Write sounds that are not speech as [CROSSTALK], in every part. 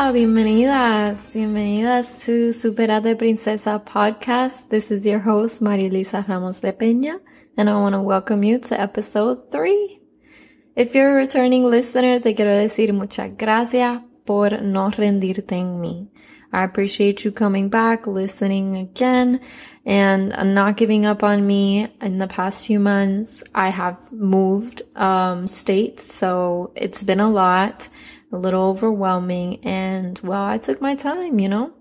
Hola, bienvenidas, bienvenidas to Superate Princesa podcast. This is your host, Marielisa Ramos de Peña, and I want to welcome you to episode three. If you're a returning listener, te quiero decir muchas gracias por no rendirte en mí. I appreciate you coming back, listening again, and not giving up on me. In the past few months, I have moved um, states, so it's been a lot, a little overwhelming, and well, I took my time, you know.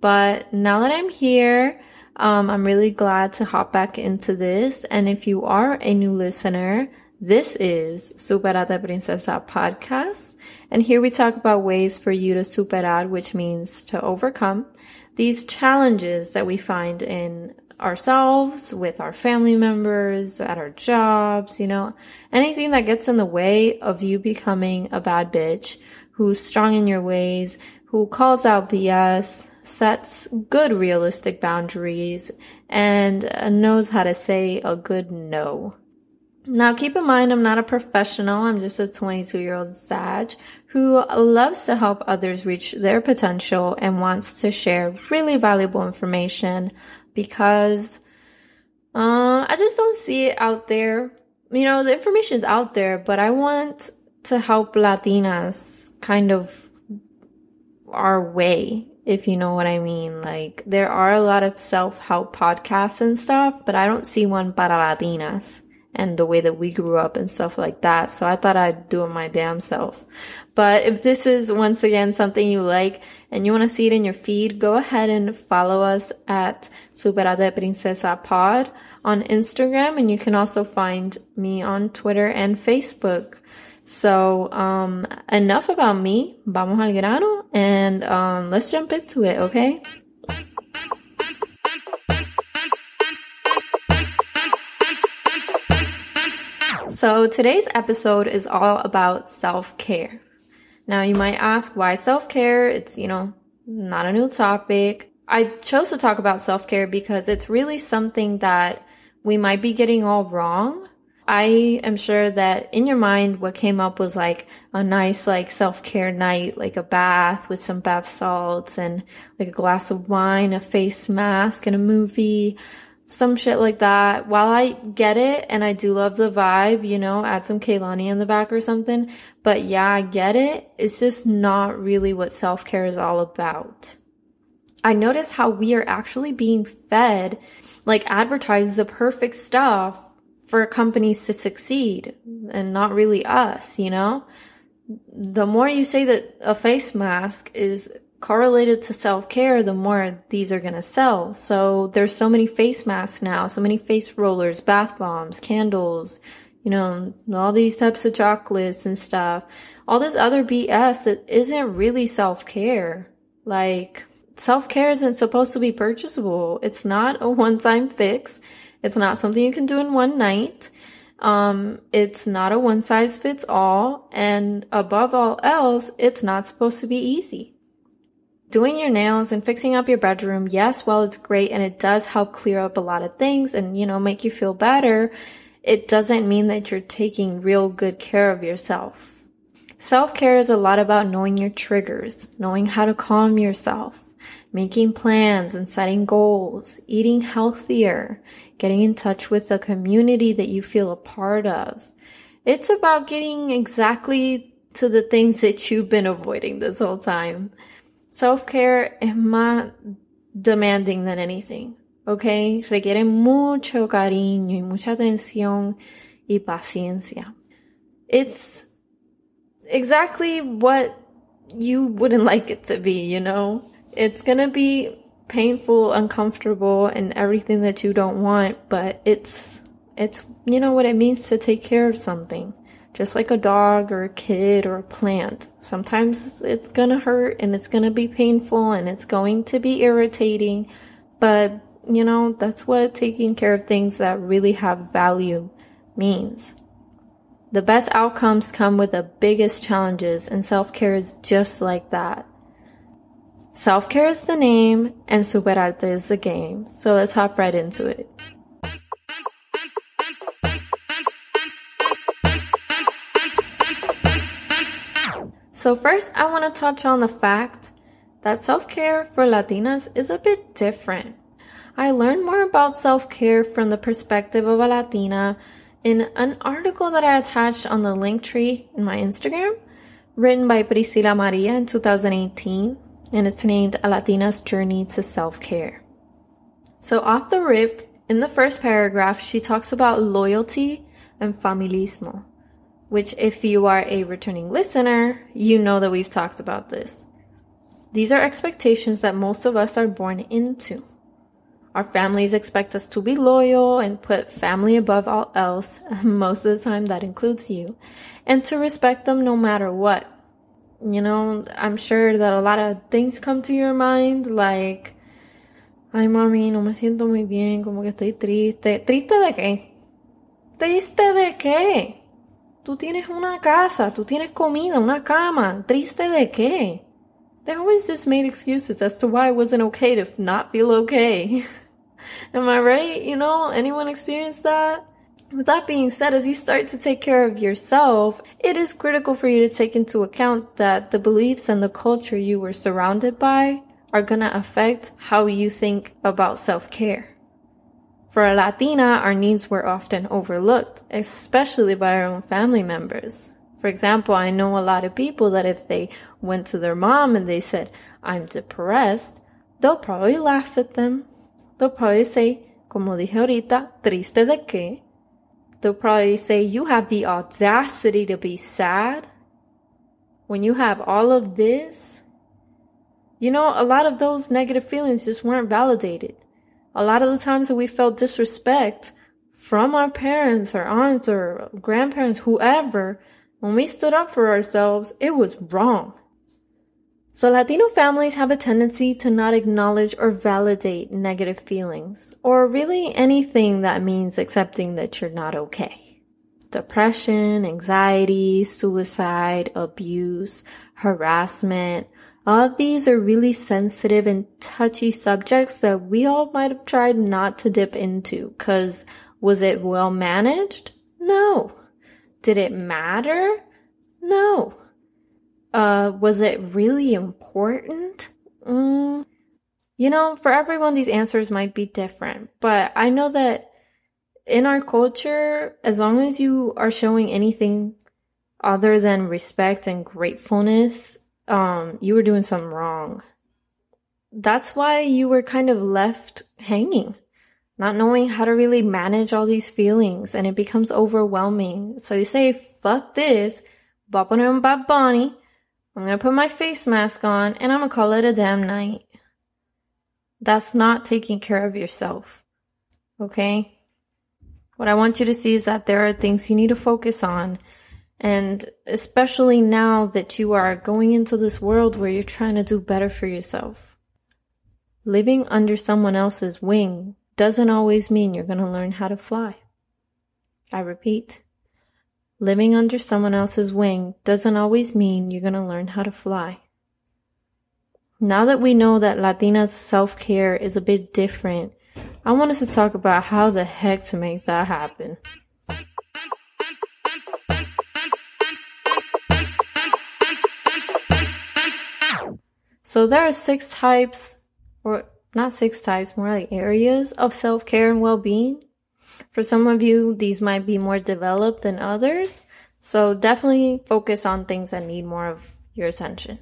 But now that I'm here, um, I'm really glad to hop back into this. And if you are a new listener, this is Superate Princesa podcast. And here we talk about ways for you to superar, which means to overcome these challenges that we find in ourselves, with our family members, at our jobs, you know, anything that gets in the way of you becoming a bad bitch who's strong in your ways, who calls out BS, sets good realistic boundaries, and uh, knows how to say a good no. Now, keep in mind, I'm not a professional. I'm just a 22 year old Sag who loves to help others reach their potential and wants to share really valuable information because uh, I just don't see it out there. You know, the information is out there, but I want to help Latinas kind of our way, if you know what I mean. Like, there are a lot of self help podcasts and stuff, but I don't see one para Latinas and the way that we grew up and stuff like that. So I thought I'd do it my damn self. But if this is once again something you like and you want to see it in your feed, go ahead and follow us at Superate Princesa Pod on Instagram and you can also find me on Twitter and Facebook. So, um, enough about me. Vamos al grano and, um, let's jump into it, okay? So today's episode is all about self-care. Now you might ask why self-care? It's, you know, not a new topic. I chose to talk about self-care because it's really something that we might be getting all wrong. I am sure that in your mind, what came up was like a nice, like self-care night, like a bath with some bath salts and like a glass of wine, a face mask and a movie some shit like that. While I get it and I do love the vibe, you know, add some Kehlani in the back or something. But yeah, I get it. It's just not really what self care is all about. I notice how we are actually being fed, like advertises the perfect stuff for companies to succeed and not really us, you know? The more you say that a face mask is correlated to self-care, the more these are going to sell. So there's so many face masks now, so many face rollers, bath bombs, candles, you know, all these types of chocolates and stuff. All this other BS that isn't really self-care. Like, self-care isn't supposed to be purchasable. It's not a [LAUGHS] one-time fix. It's not something you can do in one night. Um, it's not a one size fits all. And above all else, it's not supposed to be easy doing your nails and fixing up your bedroom, yes, while it's great and it does help clear up a lot of things and, you know, make you feel better, it doesn't mean that you're taking real good care of yourself. Self-care is a lot about knowing your triggers, knowing how to calm yourself, making plans and setting goals, eating healthier, getting in touch with the community that you feel a part of. It's about getting exactly to the things that you've been avoiding this whole time. Self-care es más demanding than anything, okay? Requiere mucho cariño y mucha atención y paciencia. It's exactly what you wouldn't like it to be, you know? It's gonna be painful, uncomfortable, and everything that you don't want, but it's, it's, you know what it means to take care of something just like a dog or a kid or a plant. Sometimes it's gonna hurt and it's gonna be painful and it's going to be irritating, but you know, that's what taking care of things that really have value means. The best outcomes come with the biggest challenges and self-care is just like that. Self-care is the name and superarte is the game. So let's hop right into it. So first, I want to touch on the fact that self care for Latinas is a bit different. I learned more about self care from the perspective of a Latina in an article that I attached on the Linktree in my Instagram, written by Priscila Maria in 2018, and it's named A Latina's Journey to Self Care. So, off the rip, in the first paragraph, she talks about loyalty and familismo, which, if you are a returning listener, you know that we've talked about this. These are expectations that most of us are born into. Our families expect us to be loyal and put family above all else. [LAUGHS] Most of the time, that includes you. And to respect them no matter what. You know, I'm sure that a lot of things come to your mind, like, ay mami, no me siento muy bien, como que estoy triste. ¿Triste de qué? ¿Triste de qué? Tú tienes una casa, tú tienes comida, una cama. ¿Triste de qué? They always just made excuses as to why it wasn't okay to not feel okay. [LAUGHS] Am I right? You know, anyone experience that? With that being said, as you start to take care of yourself, it is critical for you to take into account that the beliefs and the culture you were surrounded by are gonna affect how you think about self-care. For a Latina, our needs were often overlooked, especially by our own family members. For example, I know a lot of people that if they went to their mom and they said, I'm depressed, they'll probably laugh at them they'll probably say, como dije ahorita, triste de qué? They'll probably say, you have the audacity to be sad when you have all of this. You know, a lot of those negative feelings just weren't validated. A lot of the times that we felt disrespect from our parents or aunts or grandparents, whoever, when we stood up for ourselves, it was wrong. So Latino families have a tendency to not acknowledge or validate negative feelings, or really anything that means accepting that you're not okay. Depression, anxiety, suicide, abuse, harassment, all of these are really sensitive and touchy subjects that we all might have tried not to dip into, cause was it well managed? No. Did it matter? No. Uh, was it really important? Mm, you know, for everyone, these answers might be different, but I know that in our culture, as long as you are showing anything other than respect and gratefulness, um, you were doing something wrong. That's why you were kind of left hanging, not knowing how to really manage all these feelings, and it becomes overwhelming. So you say, fuck this, bop on Bad Bunny. I'm gonna put my face mask on and I'm gonna call it a damn night. That's not taking care of yourself. Okay? What I want you to see is that there are things you need to focus on. And especially now that you are going into this world where you're trying to do better for yourself. Living under someone else's wing doesn't always mean you're going to learn how to fly. I repeat, Living under someone else's wing doesn't always mean you're going to learn how to fly. Now that we know that Latina's self care is a bit different, I want us to talk about how the heck to make that happen. So there are six types, or not six types, more like areas of self care and well being. For some of you, these might be more developed than others. So definitely focus on things that need more of your attention.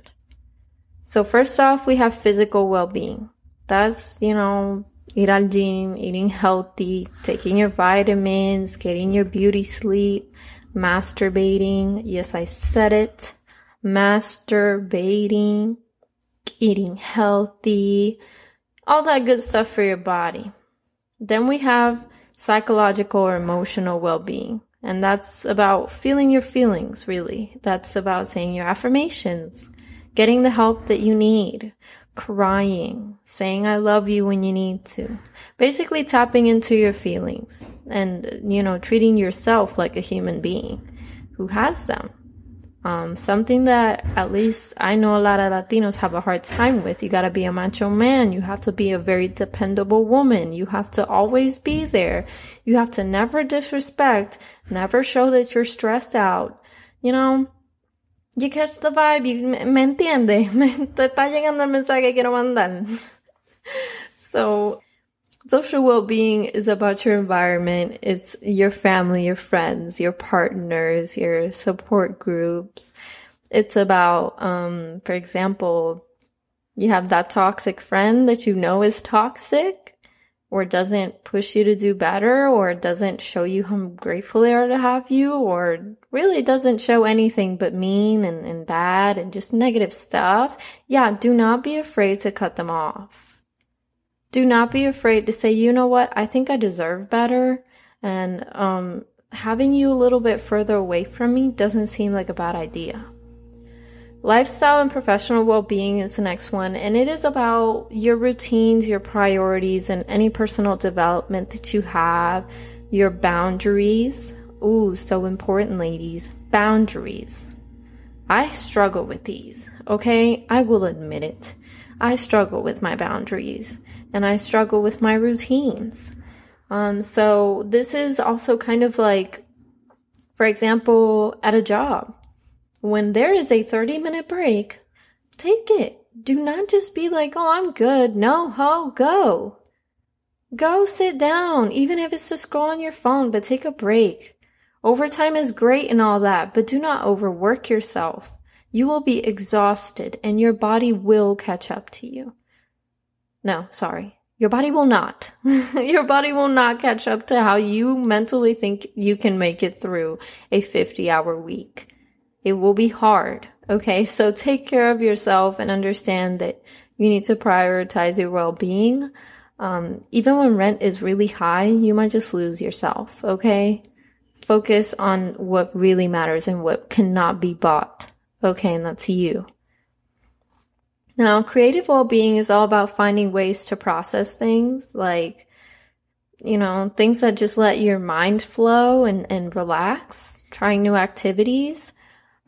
So first off, we have physical well-being. That's, you know, eat al gym, eating healthy, taking your vitamins, getting your beauty sleep, masturbating. Yes, I said it. Masturbating, eating healthy, all that good stuff for your body. Then we have psychological or emotional well-being. And that's about feeling your feelings, really. That's about saying your affirmations, getting the help that you need, crying, saying I love you when you need to. Basically tapping into your feelings and, you know, treating yourself like a human being who has them. Um, something that at least I know a lot of Latinos have a hard time with. You gotta be a macho man. You have to be a very dependable woman. You have to always be there. You have to never disrespect, never show that you're stressed out. You know, You catch the vibe, you, me, entiende, [LAUGHS] me, te está llegando el mensaje que quiero mandar. [LAUGHS] so, social well-being is about your environment. It's your family, your friends, your partners, your support groups. It's about, um, for example, you have that toxic friend that you know is toxic or doesn't push you to do better or doesn't show you how grateful they are to have you or really doesn't show anything but mean and, and bad and just negative stuff, yeah, do not be afraid to cut them off. Do not be afraid to say, you know what, I think I deserve better and um, having you a little bit further away from me doesn't seem like a bad idea. Lifestyle and professional well-being is the next one, and it is about your routines, your priorities, and any personal development that you have, your boundaries. Ooh, so important, ladies. Boundaries. I struggle with these, okay? I will admit it. I struggle with my boundaries, and I struggle with my routines. Um, so this is also kind of like, for example, at a job when there is a 30 minute break, take it. Do not just be like, oh, I'm good. No, ho, go. Go sit down, even if it's to scroll on your phone, but take a break. Overtime is great and all that, but do not overwork yourself. You will be exhausted and your body will catch up to you. No, sorry. Your body will not. [LAUGHS] your body will not catch up to how you mentally think you can make it through a 50 hour week. It will be hard. Okay. So take care of yourself and understand that you need to prioritize your well-being. Um, even when rent is really high, you might just lose yourself. Okay. Focus on what really matters and what cannot be bought. Okay. And that's you. Now, creative well-being is all about finding ways to process things like, you know, things that just let your mind flow and, and relax, trying new activities,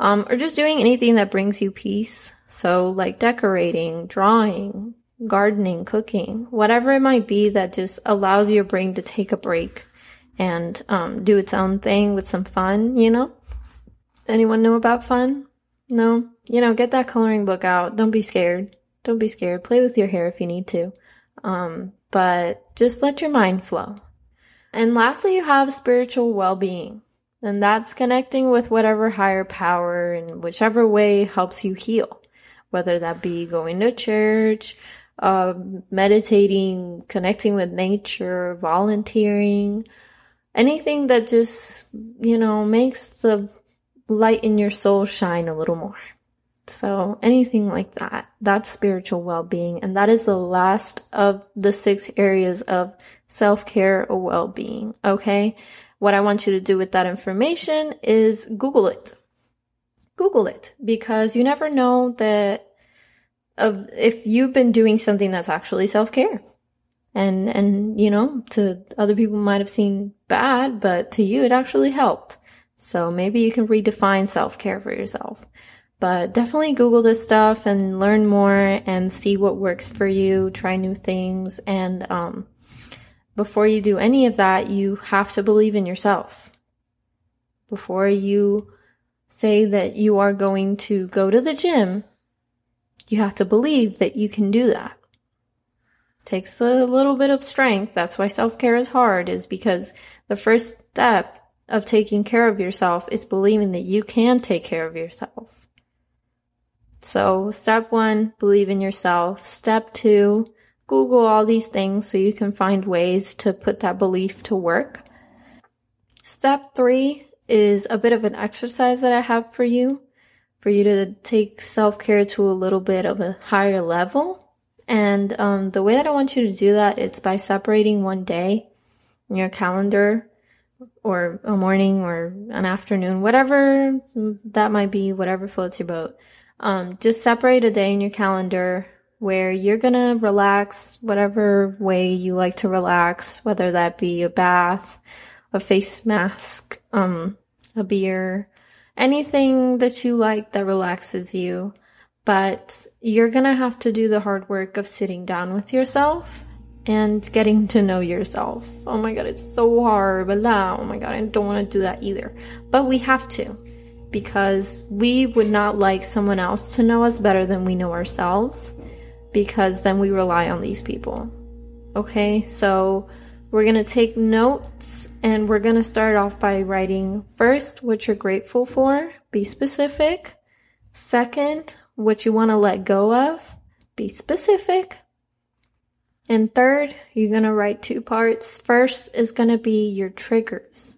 um, or just doing anything that brings you peace. So like decorating, drawing, gardening, cooking, whatever it might be that just allows your brain to take a break and um, do its own thing with some fun, you know? Anyone know about fun? No? You know, get that coloring book out. Don't be scared. Don't be scared. Play with your hair if you need to. Um, but just let your mind flow. And lastly, you have spiritual well-being. And that's connecting with whatever higher power in whichever way helps you heal. Whether that be going to church, uh, meditating, connecting with nature, volunteering, anything that just, you know, makes the light in your soul shine a little more. So anything like that, that's spiritual well-being. And that is the last of the six areas of self-care or well-being. Okay. What I want you to do with that information is Google it. Google it because you never know that of if you've been doing something that's actually self-care. And, and, you know, to other people might have seemed bad, but to you it actually helped. So maybe you can redefine self-care for yourself. But definitely Google this stuff and learn more and see what works for you, try new things and, um, before you do any of that, you have to believe in yourself. Before you say that you are going to go to the gym, you have to believe that you can do that. Takes a little bit of strength. That's why self-care is hard is because the first step of taking care of yourself is believing that you can take care of yourself. So step one, believe in yourself. Step two, Google all these things so you can find ways to put that belief to work. Step three is a bit of an exercise that I have for you, for you to take self-care to a little bit of a higher level. And um, the way that I want you to do that is by separating one day in your calendar or a morning or an afternoon, whatever that might be, whatever floats your boat. Um, just separate a day in your calendar where you're gonna relax whatever way you like to relax, whether that be a bath, a face mask, um, a beer, anything that you like that relaxes you. But you're gonna have to do the hard work of sitting down with yourself and getting to know yourself. Oh my god, it's so hard, but oh my god, I don't want to do that either. But we have to. because we would not like someone else to know us better than we know ourselves because then we rely on these people. Okay, so we're gonna take notes and we're gonna start off by writing first what you're grateful for, be specific. Second, what you wanna let go of, be specific. And third, you're gonna write two parts. First is gonna be your triggers.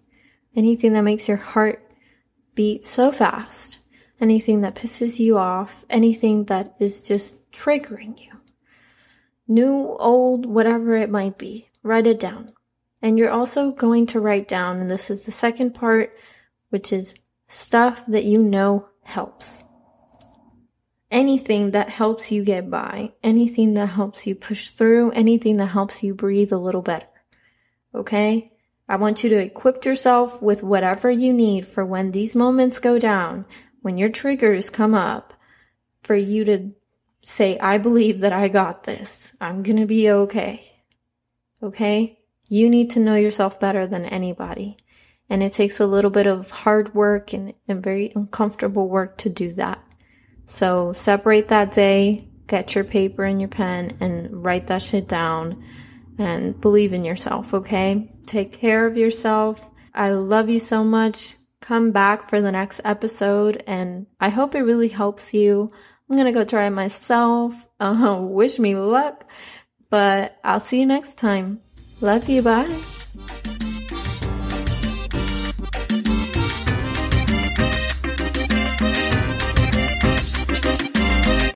Anything that makes your heart beat so fast. Anything that pisses you off. Anything that is just triggering you new, old, whatever it might be. Write it down. And you're also going to write down, and this is the second part, which is stuff that you know helps. Anything that helps you get by, anything that helps you push through, anything that helps you breathe a little better. Okay? I want you to equip yourself with whatever you need for when these moments go down, when your triggers come up, for you to say, I believe that I got this. I'm going to be okay. Okay? You need to know yourself better than anybody. And it takes a little bit of hard work and, and very uncomfortable work to do that. So separate that day, get your paper and your pen and write that shit down and believe in yourself, okay? Take care of yourself. I love you so much. Come back for the next episode and I hope it really helps you. I'm gonna go try it myself. [LAUGHS] Uh, wish me luck. But I'll see you next time. Love you. Bye.